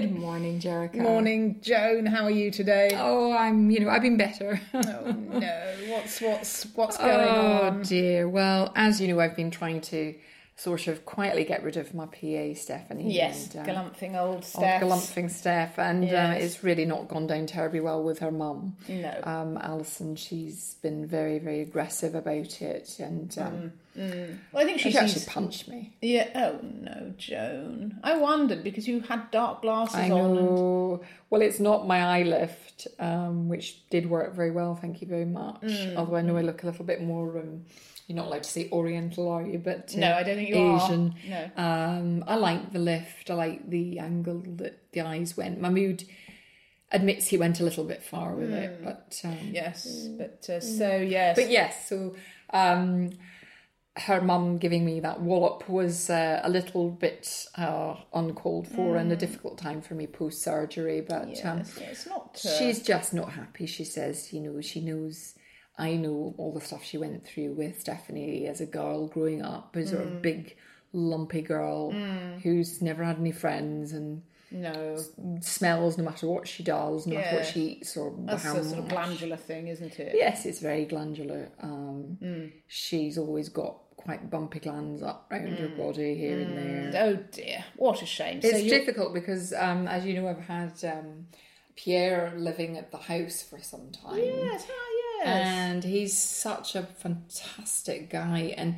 Good morning, Jericho. Morning, Joan. How are you today? Oh, I'm, you know, I've been better. Oh no, what's what's what's oh, going oh on? Oh dear. Well, as you know, I've been trying to sort of quietly get rid of my PA, Stephanie. Yes, and, uh, galumphing old old Steph. galumphing Steph, and uh, it's really not gone down terribly well with her mum. No. Um, Alison, she's been very, very aggressive about it, and um, Well, I think she she's actually punched me. Yeah. Oh no, Joan. I wondered because you had dark glasses I on. And... Well, it's not my eye lift, um, which did work very well. Thank you very much. Mm. Although I know I look a little bit more. Um, you're not allowed to say Oriental, are you? But uh, No, I don't think you are. Asian. No. Um, I like the lift. I like the angle that the eyes went. Mahmood admits he went a little bit far with it, but um, Yes, but uh, so yes. but yes, so um, her mum giving me that wallop was uh, a little bit uh, uncalled for and a difficult time for me post surgery. But um, Yes, yeah, it's not. Uh, she's just not happy. She says, you know, she knows. I know all the stuff she went through with Stephanie as a girl growing up, as a big, lumpy girl who's never had any friends and no. smells no matter what she does, no matter what she eats or That's how a sort of glandular thing, isn't it? Yes, it's very glandular. Um, She's always got quite bumpy glands up around her body here and there. Oh dear, what a shame. It's you difficult because, um, as you know, I've had um, Pierre living at the house for some time. Yes, ah. And he's such a fantastic guy, and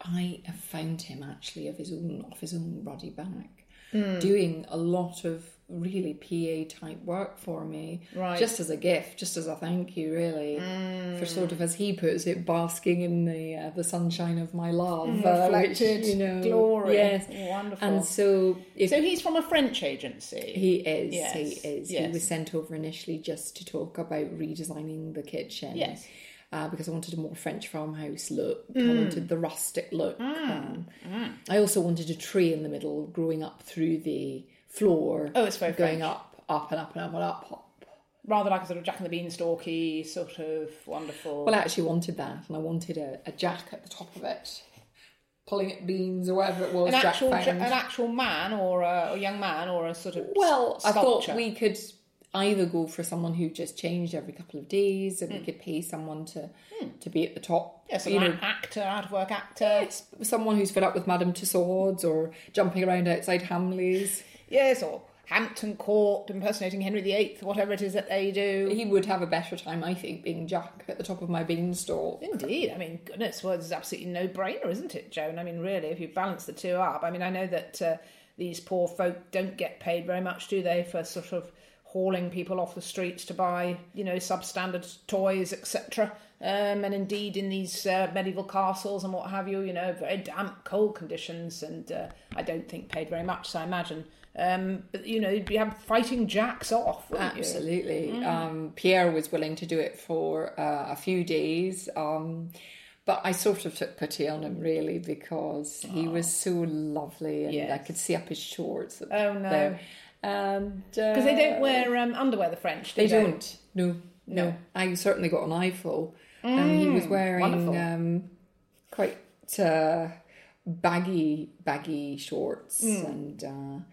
I have found him actually of his own off his own ruddy back, Hmm. doing a lot of really PA type work for me, Right. Just as a gift, just as a thank you, really, Hmm. for sort of as he puts it, basking in the uh, the sunshine of my love, uh, which, you know, glory. yes, Wonderful. And so, if So he's from a French agency. he is. Yes, He is. He was sent over initially just to talk about redesigning the kitchen. Yes. Uh, because I wanted a more French farmhouse look. Mm. I wanted the rustic look. Um, I also wanted a tree in the middle growing up through the floor. Oh, it's very going French. up, up and up and up and up. up. Rather like a sort of Jack and the Beanstalky sort of wonderful. Well, I actually wanted that, and I wanted a, a jack at the top of it, pulling at beans or whatever it was. an Jack actual, found. an actual man or a, a young man or a sort of Well, I thought we could either go for someone who just changed every couple of days, and we Hmm. could pay someone to to be at the top. Yes, you an know, actor, out of work actor. yes, someone who's fed up with Madame Tussauds or jumping around outside Hamleys. Yes, or Hampton Court impersonating Henry VIII, whatever it is that they do. He would have a better time, I think, being Jack at the top of my beanstalk. Indeed. I mean, goodness, well, it's absolutely no brainer, isn't it, Joan? I mean, really, if you balance the two up. I mean, I know that uh, these poor folk don't get paid very much, do they, for sort of hauling people off the streets to buy, you know, substandard toys, etc. Um, and indeed, in these uh, medieval castles and what have you, you know, very damp, cold conditions, and uh, I don't think paid very much. So I imagine, um, but you know, you'd be fighting jacks off? Absolutely. Mm. Um, Pierre was willing to do it for uh, a few days. Um, but I sort of took pity on him really because he was so lovely and I could see up his shorts. Oh, no. there. And Because they don't wear um, underwear, the French. do They don't. No, no. No. I certainly got an eyeful. and he was wearing um, quite uh, baggy, baggy shorts, and uh,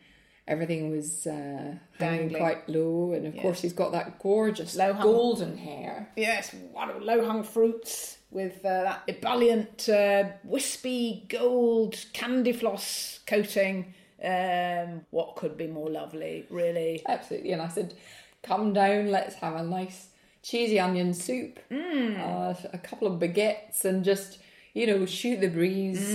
everything was uh, hanging quite low. And of course, he's got that gorgeous Low hung- golden hair. Yes, what low hung fruits with uh, that ebullient, uh, wispy gold candy floss coating. Um, what could be more lovely, really? Absolutely. And I said, "Come down, let's have a nice cheesy onion soup, uh, a couple of baguettes, and just you know shoot the breeze."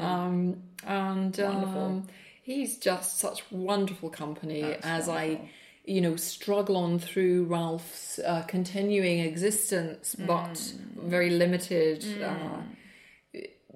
Um, and um, he's just such wonderful company as I. you know, struggle on through Ralph's uh, continuing existence, but very limited. Uh,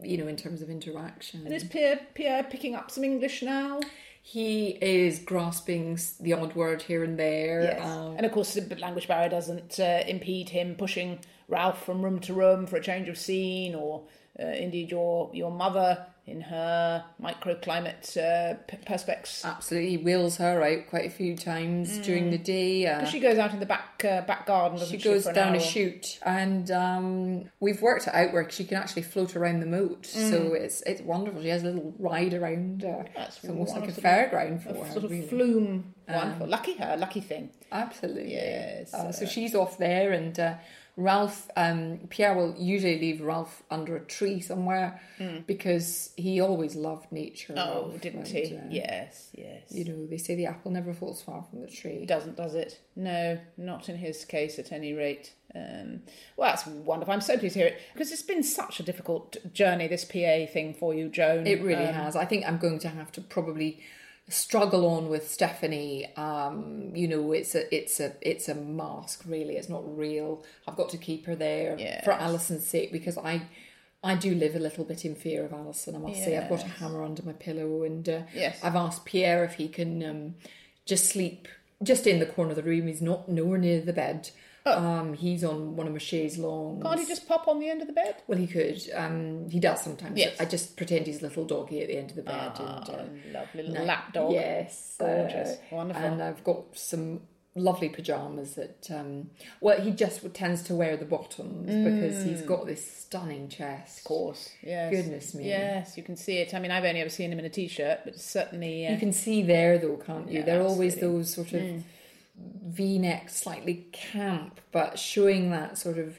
you know, in terms of interaction. And is Pierre, Pierre picking up some English now? He is grasping the odd word here and there. um, and of course, the language barrier doesn't uh, impede him pushing Ralph from room to room for a change of scene, or uh, indeed your your mother in her microclimate uh, p- perspex. absolutely, wheels her out quite a few times during the day. Uh, she goes out in the back uh, back garden, she she? goes an down a chute, and um, we've worked it out where she can actually float around the moat. So it's it's wonderful. She has a little ride around. Uh, That's it's almost like a fairground for A her. sort of really. flume. Wonderful. lucky her, lucky thing. Absolutely. Yes, Uh, so she's off there, and uh, Ralph, um, Pierre will usually leave Ralph under a tree somewhere because he always loved nature. Oh, Ralph, didn't and, he? uh, yes, yes. You know, they say the apple never falls far from the tree. Doesn't, does it? No, not in his case at any rate. Um, well, that's wonderful. I'm so pleased to hear it because it's been such a difficult journey, this PA thing for you, Joan. It really Um, has. I think I'm going to have to probably struggle on with Stephanie. Um, you know, it's a it's a it's a mask. Really, it's not real. I've got to keep her there Yes. for Alison's sake because I. I do live a little bit in fear of Alison. I must say, I've got a hammer under my pillow, and uh, Yes. I've asked Pierre if he can um, just sleep just in the corner of the room. He's not nowhere near the bed. Um, he's on one of my chaise longs. Can't he just pop on the end of the bed? Well, he could. Um, he does sometimes. Yes. I just pretend he's a little doggy at the end of the bed. and, uh, Lovely little no- lap dog. Yes, Gorgeous. uh, Wonderful. And I've got some lovely pajamas that. Um, well, he just tends to wear the bottoms because he's got this stunning chest. Of course. Yes. Goodness me. Yes, you can see it. I mean, I've only ever seen him in a t-shirt, but certainly. Uh, You can see there though, can't you? Yeah, They're always those sort of V-neck, slightly camp, but showing that sort of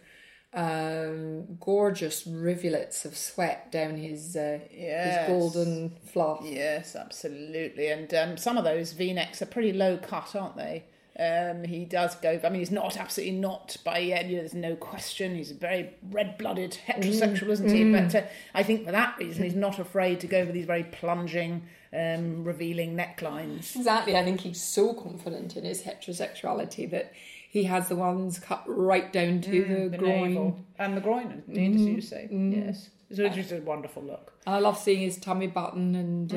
um, gorgeous rivulets of sweat down his uh, Yes. his golden fluff. Yes, absolutely. And um, some of those V-necks are pretty low cut, aren't they? Um, he does go. I mean, he's not absolutely not by. You know, there's no question. He's a very red-blooded heterosexual, isn't he? But uh, I think for that reason, he's not afraid to go for these very plunging, um, revealing necklines. Exactly. I think he's so confident in his heterosexuality that he has the ones cut right down to the, The groin. navel and the groin, indeed, as you say. Yes, so it's just a wonderful look. And I love seeing his tummy button and uh,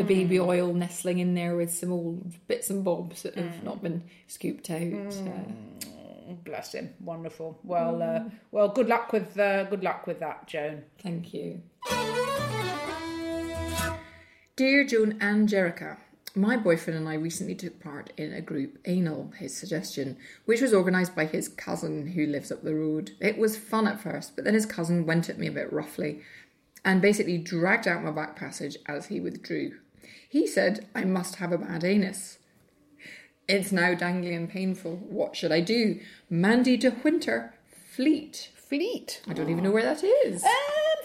the baby oil nestling in there with some old bits and bobs that have not been scooped out. Uh, Bless him, wonderful. Well, uh, well, good luck with uh, good luck with that, Joan. Thank you. Dear Joan and Jericho, my boyfriend and I recently took part in a group anal, his suggestion, which was organised by his cousin who lives up the road. It was fun at first, but then his cousin went at me a bit roughly and basically dragged out my back passage as he withdrew. He said I must have a bad anus. It's now dangling and painful. What should I do? Mandy de Winter, Fleet. Fleet. I don't even know where that is. Um,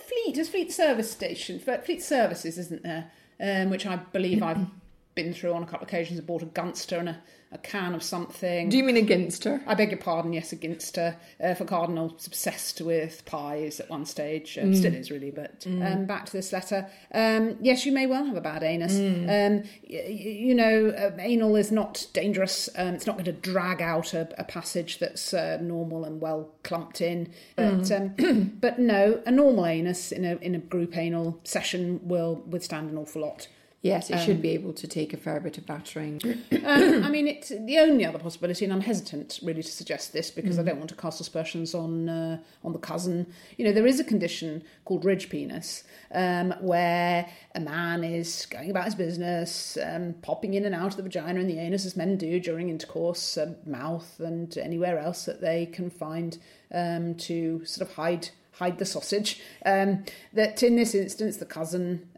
Fleet, is Fleet Service Station, but Fleet Services, isn't there? Um, which I believe I've been through on a couple of occasions. I bought a Gunster and a, a can of something. Do you mean a Ginsters? I beg your pardon, yes, a Ginsters. Uh, for Cardinal obsessed with pies at one stage, um, still is really, but um, back to this letter. Um, yes, you may well have a bad anus. Um, y- you know, uh, anal is not dangerous. Um, it's not going to drag out a, a passage that's uh, normal and well clumped in. But, um, but no, a normal anus in a, in a group anal session will withstand an awful lot. Yes, it should be able to take a fair bit of battering. Um, I mean, it's the only other possibility, and I'm hesitant really to suggest this because I don't want to cast aspersions on uh, on the cousin. You know, there is a condition called ridge penis, um, where a man is going about his business, um, popping in and out of the vagina and the anus as men do during intercourse, uh, mouth and anywhere else that they can find um, to sort of hide hide the sausage. Um, that in this instance, the cousin.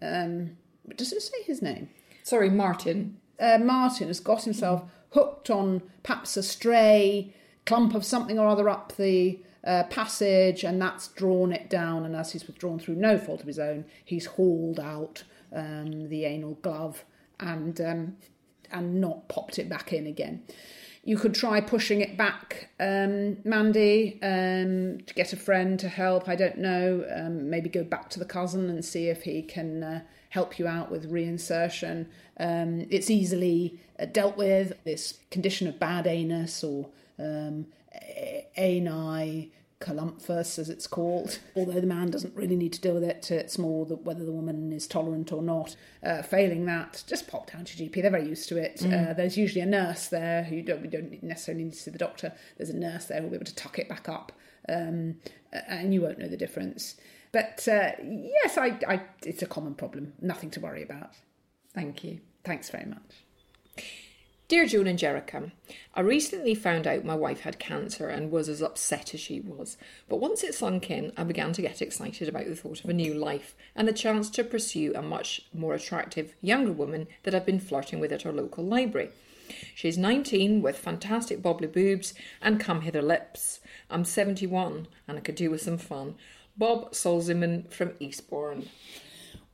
Does it say his name? Sorry, Martin. uh, Martin has got himself hooked on perhaps a stray clump of something or other up the uh, passage, and that's drawn it down. And as he's withdrawn through no fault of his own, he's hauled out um, the anal glove and um, and not popped it back in again. you could try pushing it back, um, Mandy, um, to get a friend to help. I don't know. Um, maybe go back to the cousin and see if he can uh, help you out with reinsertion. Um, it's easily uh, dealt with. This condition of bad anus or um, ani columphus, as it's called. Although the man doesn't really need to deal with it, it's more that whether the woman is tolerant or not. Uh, failing that, just pop down to your GP. They're very used to it. Uh, there's usually a nurse there who don't, we don't necessarily need to see the doctor. There's a nurse there who'll be able to tuck it back up, um, and you won't know the difference. But uh, yes, I, I, it's a common problem. Nothing to worry about. Thank you. Thanks very much. Dear June and Jericho, I recently found out my wife had cancer and was as upset as she was. But once it sunk in, I began to get excited about the thought of a new life and the chance to pursue a much more attractive younger woman that I've been flirting with at our local library. She's 19 with fantastic bobbly boobs and come hither lips. I'm 71 and I could do with some fun. Bob Solziman from Eastbourne.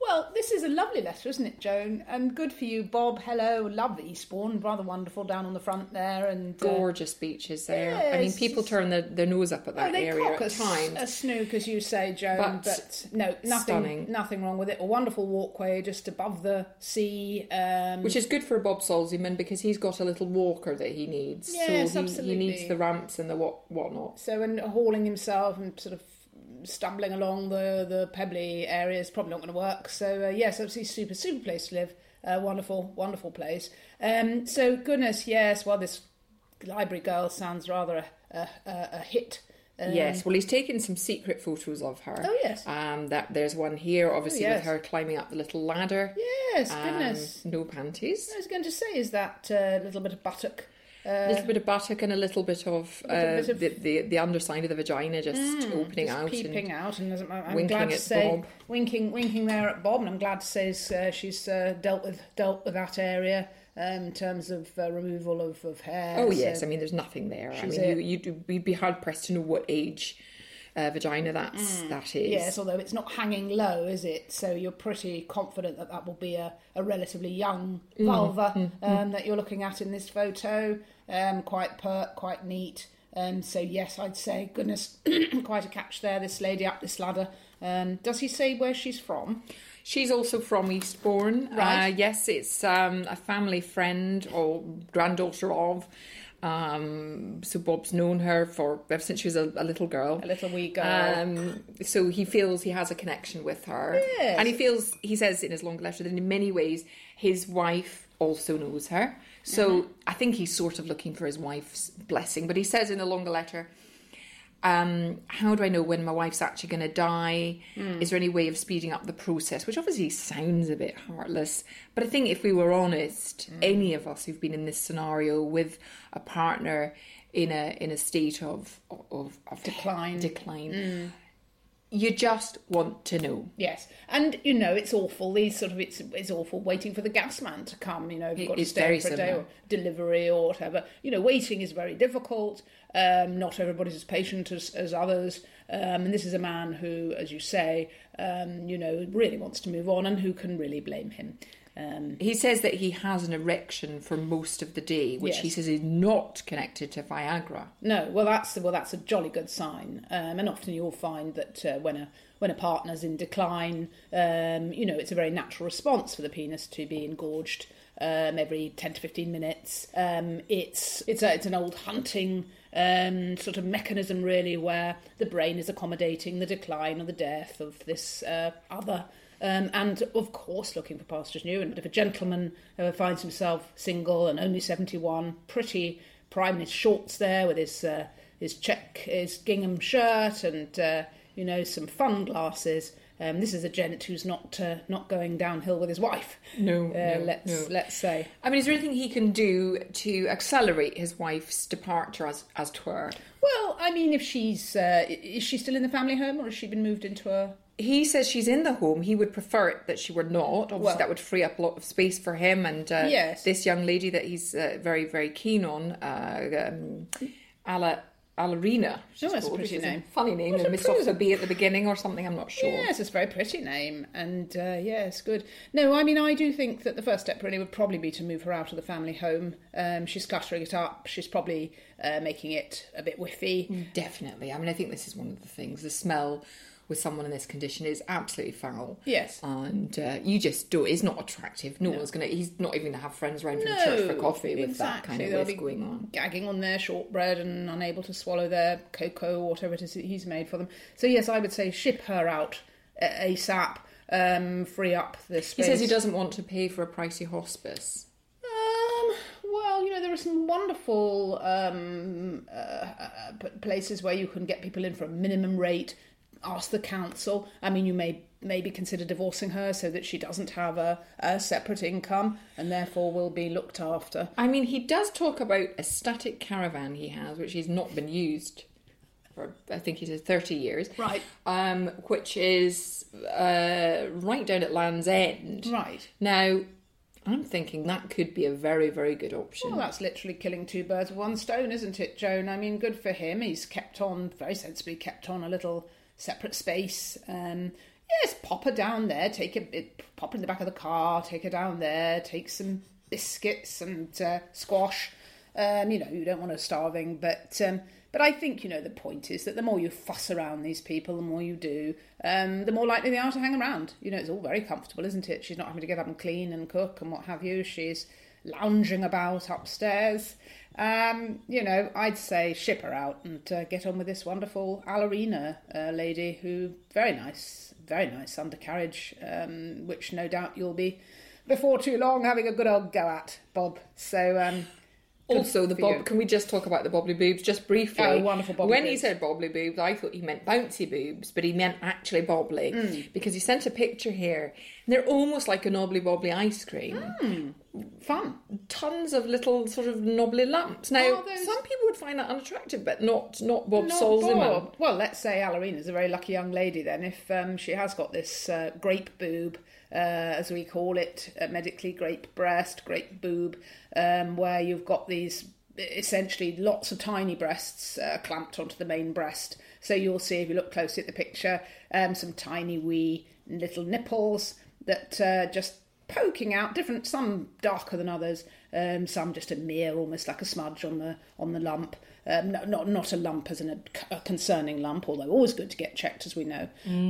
Well, this is a lovely letter, isn't it, Joan? And good for you, Bob. Hello, love Eastbourne, rather wonderful down on the front there, and uh, Gorgeous beaches there. I mean, people turn their, their nose up at that Oh, they area cock at a, times. a snook, as you say, Joan. But But, no, nothing, stunning. nothing wrong with it. A wonderful walkway just above the sea. Um, Which is good for Bob Solziman because he's got a little walker that he needs. Yes, so he, absolutely. he needs the ramps and the what whatnot. so and hauling himself and sort of stumbling along the the pebbly area is probably not going to work. So uh, yes, obviously super super place to live. Uh, wonderful wonderful place. Um, so goodness yes, well this library girl sounds rather a a, a, a hit. Um, yes, well, he's taken some secret photos of her. Oh, yes. Um, that there's one here, obviously yes. with her climbing up the little ladder. Yes, Um, goodness. no panties. I was going to say, is that uh, little bit of buttock? A little bit of buttock and a little bit of, uh, bit of- the, the the underside of the vagina just opening just out. peeping and, out, and I'm winking glad to at say, Bob. winking, winking there at Bob, and I'm glad to say uh, she's uh, dealt with dealt with that area um, in terms of uh, removal of, of hair. Oh yes, I mean there's nothing there. I mean you, you'd, you'd be hard pressed to know what age uh, vagina that's that is. Yes, although it's not hanging low, is it? So you're pretty confident that that will be a, a relatively young Mm, vulva um, that you're looking at in this photo. Um, quite pert, quite neat. Um, so yes, I'd say, goodness, quite a catch there. This lady up this ladder. Um, does he say where she's from? She's also from Eastbourne. Right. Uh, yes, it's um, a family friend or granddaughter of. Um, so Bob's known her for ever since she was a, a little girl. A little wee girl. Um, so he feels he has a connection with her, Yes. and he feels he says in his long letter that in many ways his wife also knows her. So Mm-hmm. I think he's sort of looking for his wife's blessing. But he says in the longer letter, um, how do I know when my wife's actually going to die? Hmm. Is there any way of speeding up the process? Which obviously sounds a bit heartless, but I think if we were honest, Hmm. any of us who've been in this scenario with a partner in a in a state of of, of Decline. Decline, you just want to know. Yes, and you know it's awful. These sort of it's it's awful waiting for the gas man to come. You know, you've got to stay very for a day or delivery or whatever. You know, waiting is very difficult. Um, not everybody's as patient as, as others. Um, and this is a man who, as you say, um, you know, really wants to move on, and who can really blame him? Um, He says that he has an erection for most of the day, which he says is not connected to Viagra. No, well, that's well, that's a jolly good sign. Um, and often you'll find that uh, when a when a partner's in decline, um, you know, it's a very natural response for the penis to be engorged um, every ten to fifteen minutes. Um, it's it's a, it's an old hunting um, sort of mechanism, really, where the brain is accommodating the decline or the death of this uh, other. Um, and of course, looking for pastors new. And if a gentleman uh, finds himself single and only 71, pretty prime in his shorts there with his uh, his check, his gingham shirt, and uh, you know some fun glasses. Um, this is a gent who's not uh, not going downhill with his wife. No, uh, no, let's no. let's say. I mean, is there anything he can do to accelerate his wife's departure, as as twere? Well, I mean, if she's uh, is she still in the family home, or has she been moved into a He says she's in the home. He would prefer it that she were not. Obviously, Well- that would free up a lot of space for him and uh, Yes. this young lady that he's uh, very, very keen on, uh, um, Ala Alarina. Oh, that's a pretty name. Funny name. And a missed off the B at the beginning or something. I'm not sure. Yes, it's a very pretty name, and uh, it's good. No, I mean, I do think that the first step really would probably be to move her out of the family home. Um, she's cluttering it up. She's probably uh, making it a bit whiffy. Definitely. I mean, I think this is one of the things. The smell with someone in this condition is absolutely foul. Yes. And uh, you just do it. It's not attractive. No, one's going to, he's not even going to have friends around from church for coffee with that kind of They'll be going on. gagging on their shortbread and unable to swallow their cocoa or whatever it is that he's made for them. So yes, I would say ship her out uh, ASAP. Um, free up the He says he doesn't want to pay for a pricey hospice. Um, well, you know, there are some wonderful um, uh, uh, places where you can get people in for a minimum rate. Ask the council. I mean, you may maybe consider divorcing her so that she doesn't have a, a separate income and therefore will be looked after. I mean, he does talk about a static caravan he has, which has not been used for, I think he says, 30 years. Right. Um, which is uh, right down at Land's End. Right. Now, I'm thinking that could be a very, very good option. Well, that's literally killing two birds with one stone, isn't it, Joan? I mean, good for him. He's kept on, very sensibly kept on a little separate space. Um, yes, pop her down there, take a pop her in the back of the car, take her down there, take some biscuits and uh, squash. Um, you know, you don't want her starving, but um, but I think you know the point is that the more you fuss around these people, the more you do, um, the more likely they are to hang around. You know, it's all very comfortable, isn't it? She's not having to get up and clean and cook and what have you. She's lounging about upstairs. Um, you know, I'd say ship her out and uh, get on with this wonderful Alarina uh, lady who very nice, very nice undercarriage, um, which no doubt you'll be before too long having a good old go at, Bob. So um, Also, the bob. you. Can we just talk about the bobbly boobs just briefly? Oh, wonderful bobbly When he said bobbly boobs, I thought he meant bouncy boobs, but he meant actually bobbly Mm. because he sent a picture here. They're almost like a knobbly bobbly ice cream. Mm. fun. Tons of little sort of knobbly lumps. Now, those- some people would find that unattractive, but not not Bob Not. Bob. Well, let's say Alarina's a very lucky young lady then, if um, she has got this uh, grape boob, uh, as we call it, uh, medically grape breast, grape boob, um, where you've got these essentially lots of tiny breasts uh, clamped onto the main breast. So you'll see if you look closely at the picture, um, some tiny wee little nipples that uh, just poking out different some darker than others um, some just a mere almost like a smudge on the on the lump. Um, no, not not a lump as in a, a concerning lump although always good to get checked as we know.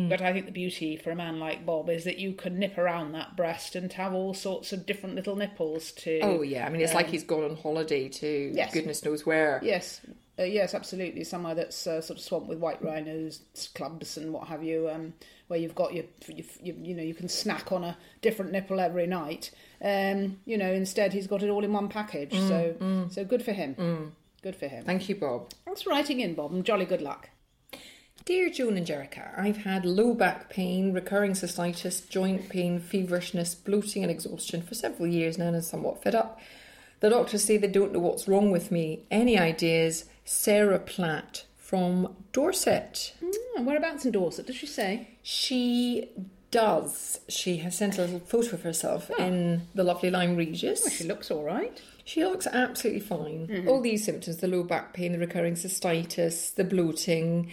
But I think the beauty for a man like Bob is that you can nip around that breast and have all sorts of different little nipples to Oh yeah, I mean it's like he's gone on holiday to Um, Yes. goodness knows where. Yes, uh, yes, absolutely. Somewhere that's uh, sort of swamped with white rhinos, clubs, and what have you, um, where you've got your, you, you, you know, you can snack on a different nipple every night. Um, you know, instead he's got it all in one package. so, so good for him. Good for him. Thank you, Bob. Thanks for writing in, Bob, and jolly good luck. Dear June and Jericho, I've had low back pain, recurring cystitis, joint pain, feverishness, bloating, and exhaustion for several years now and I'm somewhat fed up. The doctors say they don't know what's wrong with me. Any ideas? Sarah Platt from Dorset. Hmm, whereabouts in Dorset, does she say? She does. She has sent a little photo of herself in the lovely Lyme Regis. She looks all right. She looks absolutely fine. All these symptoms the low back pain, the recurring cystitis, the bloating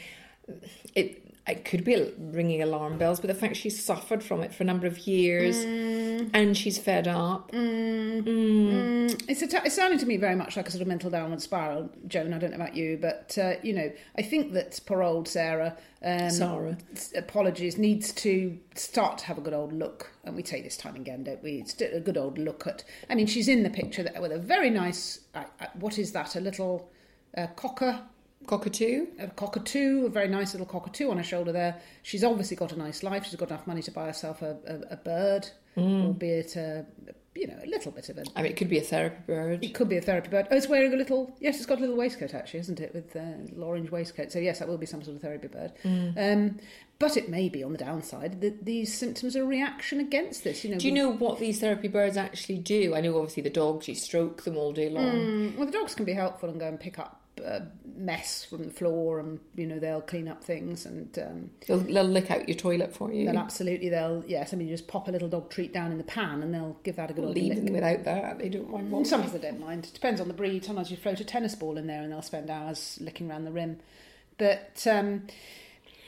it, it could be ringing alarm bells, but the fact she's suffered from it for a number of years and she's fed up. It's, a it's sounding to me very much like a sort of mental downward spiral, Joan. I don't know about you, but uh, you know, I think that poor old Sarah, um, Sarah. apologies, needs to start to have a good old look, and we take this time again, don't we? It's a good old look at. I mean, she's in the picture that, with a very nice. Uh, what is that? A little uh, cocker Cockatoo? a cockatoo, a very nice little cockatoo on her shoulder there. She's obviously got a nice life. She's got enough money to buy herself a, a, a bird, albeit a, you know, a little bit of a. I mean, it could be a therapy bird. It could be a therapy bird. Oh, it's wearing a little. Yes, it's got a little waistcoat actually, isn't it, with uh, a little orange waistcoat. So yes, that will be some sort of therapy bird. Um, but it may be on the downside that these symptoms are a reaction against this. You know. Do you know what these therapy birds actually do? I know obviously the dogs, you stroke them all day long. Well, the dogs can be helpful and go and pick up uh, mess from the floor, and you know they'll clean up things, and um, They'll, they'll lick out your toilet for you. they'll absolutely they'll yes. I mean, you just pop a little dog treat down in the pan, and they'll give that a good old Leave lick. without that. They don't mind. Sometimes they don't mind. It depends on the breed. Sometimes you float a tennis ball in there and they'll spend hours licking around the rim. But um,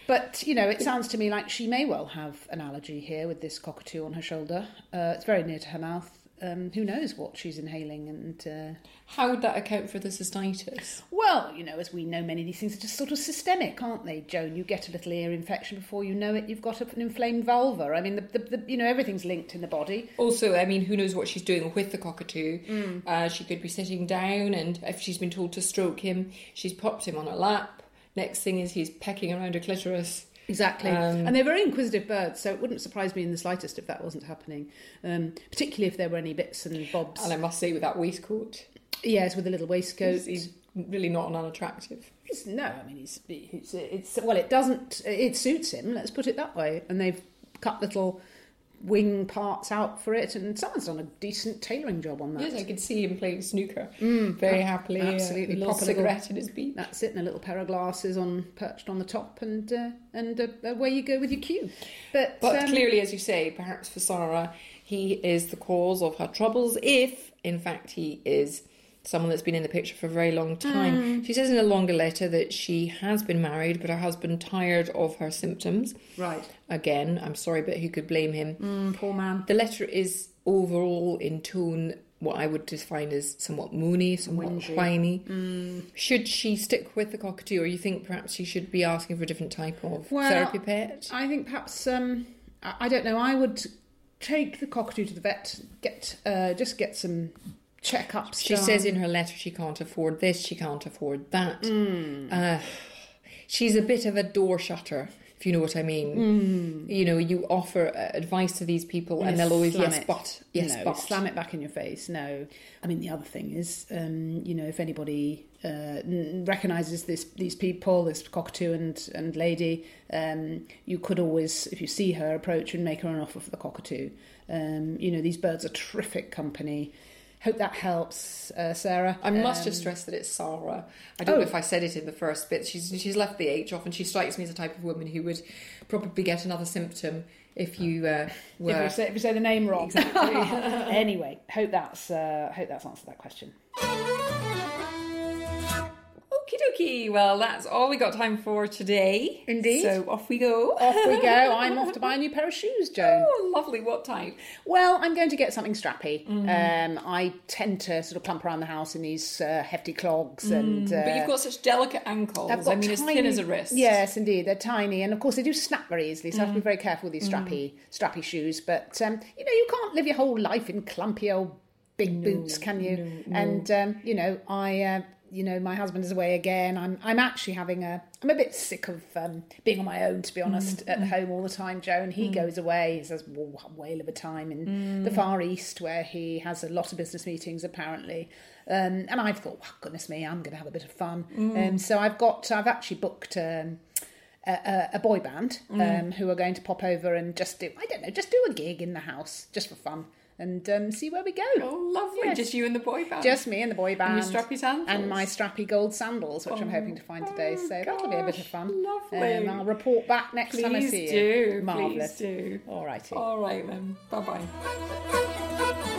but you know, it sounds to me like she may well have an allergy here with this cockatoo on her shoulder. Uh, it's very near to her mouth. Um, who knows what she's inhaling? And uh, How would that account for the cystitis? well, you know, as we know, many of these things are just sort of systemic, aren't they, Joan? You get a little ear infection before you know it. You've got an inflamed vulva. I mean, the, the, the, you know, everything's linked in the body. Also, I mean, who knows what she's doing with the cockatoo? Mm. Uh, she could be sitting down, and if she's been told to stroke him, she's popped him on her lap. Next thing is he's pecking around her clitoris. Exactly. Um, and they're very inquisitive birds, so it wouldn't surprise me in the slightest if that wasn't happening, um, particularly if there were any bits and bobs. And I must say, with that waistcoat, yes, with a little waistcoat. he's, really not an unattractive. He's- no, I mean, he's, it's, it's, well, it doesn't, it suits him, let's put it that way. And they've cut little wing parts out for it, and someone's done a decent tailoring job on that. Yes, I could see him playing snooker very happily. uh, absolutely. a little Pop a little- cigarette in his beak. That's it, and a little pair of glasses on perched on the top, and uh, and uh, away you go with your cue. But, But um, clearly, as you say, perhaps for Sarah, he is the cause of her troubles, if in fact he is someone that's been in the picture for a very long time. She says in a longer letter that she has been married, but her husband tired of her symptoms. right, Again, I'm sorry, but who could blame him? mm, poor man. The letter is overall in tone what I would define as somewhat moony, somewhat Whingy. whiny. Should she stick with the cockatoo, or you think perhaps she should be asking for a different type of Well, therapy pet? I think perhaps um, I, I don't know. I would take the cockatoo to the vet, get uh, just get some checkups. She done. says in her letter she can't afford this, she can't afford that. Hmm. Uh, she's a bit of a door shutter, if you know what I mean. You know, you offer uh, advice to these people, and Yes, they'll always yes, it. but yes, no, but slam it back in your face. No, I mean the other thing is, um, you know, if anybody uh, recognizes this, these people, this cockatoo and and lady, um, you could always, if you see her, approach and make her an offer for the cockatoo. Um, you know, these birds are terrific company. Hope that helps, uh, Sarah. I must Um, just stress that it's Sarah. I don't Oh. know if I said it in the first bit. She's she's left the H off, and she strikes me as a type of woman who would probably get another symptom if you uh, were. If you, say, if you say the name wrong. anyway, hope that's uh, hope that's answered that question. Okie dokie. Well, that's all we got time for today. Indeed. So off we go. Off we go. I'm off to buy a new pair of shoes, Joan. Oh, lovely. What type? Well, I'm going to get something strappy. Mm. Um, I tend to sort of clump around the house in these uh, hefty clogs, and uh, Mm. But you've got such delicate ankles. I've got I mean, as thin as a wrist. Yes, indeed, they're tiny, and of course they do snap very easily. So I have to be Mm. very careful with these strappy, strappy shoes. But um, you know, you can't live your whole life in clumpy old big boots, can you? And um, you know, I. Uh, you know, my husband is away again. I'm I'm actually having a I'm a bit sick of um, being on my own, to be honest, at home all the time, Joe. And he goes away. He says well, a whale of a time in the Far East, where he has a lot of business meetings, apparently. Um, and I've thought, well, goodness me, I'm going to have a bit of fun. Um, so I've got I've actually booked. Um, a, a, a boy band um, who are going to pop over and just do I don't know, just do a gig in the house just for fun and um, see where we go. Oh, lovely. Yes. Just you and the boy band. Just me and the boy band. And your strappy sandals. And my strappy gold sandals, which I'm hoping to find today. oh, So that'll be a bit of fun. lovely. Um, I'll report back next time I Please see do. you. Marvellous. Please do. All righty. All right then. Bye bye.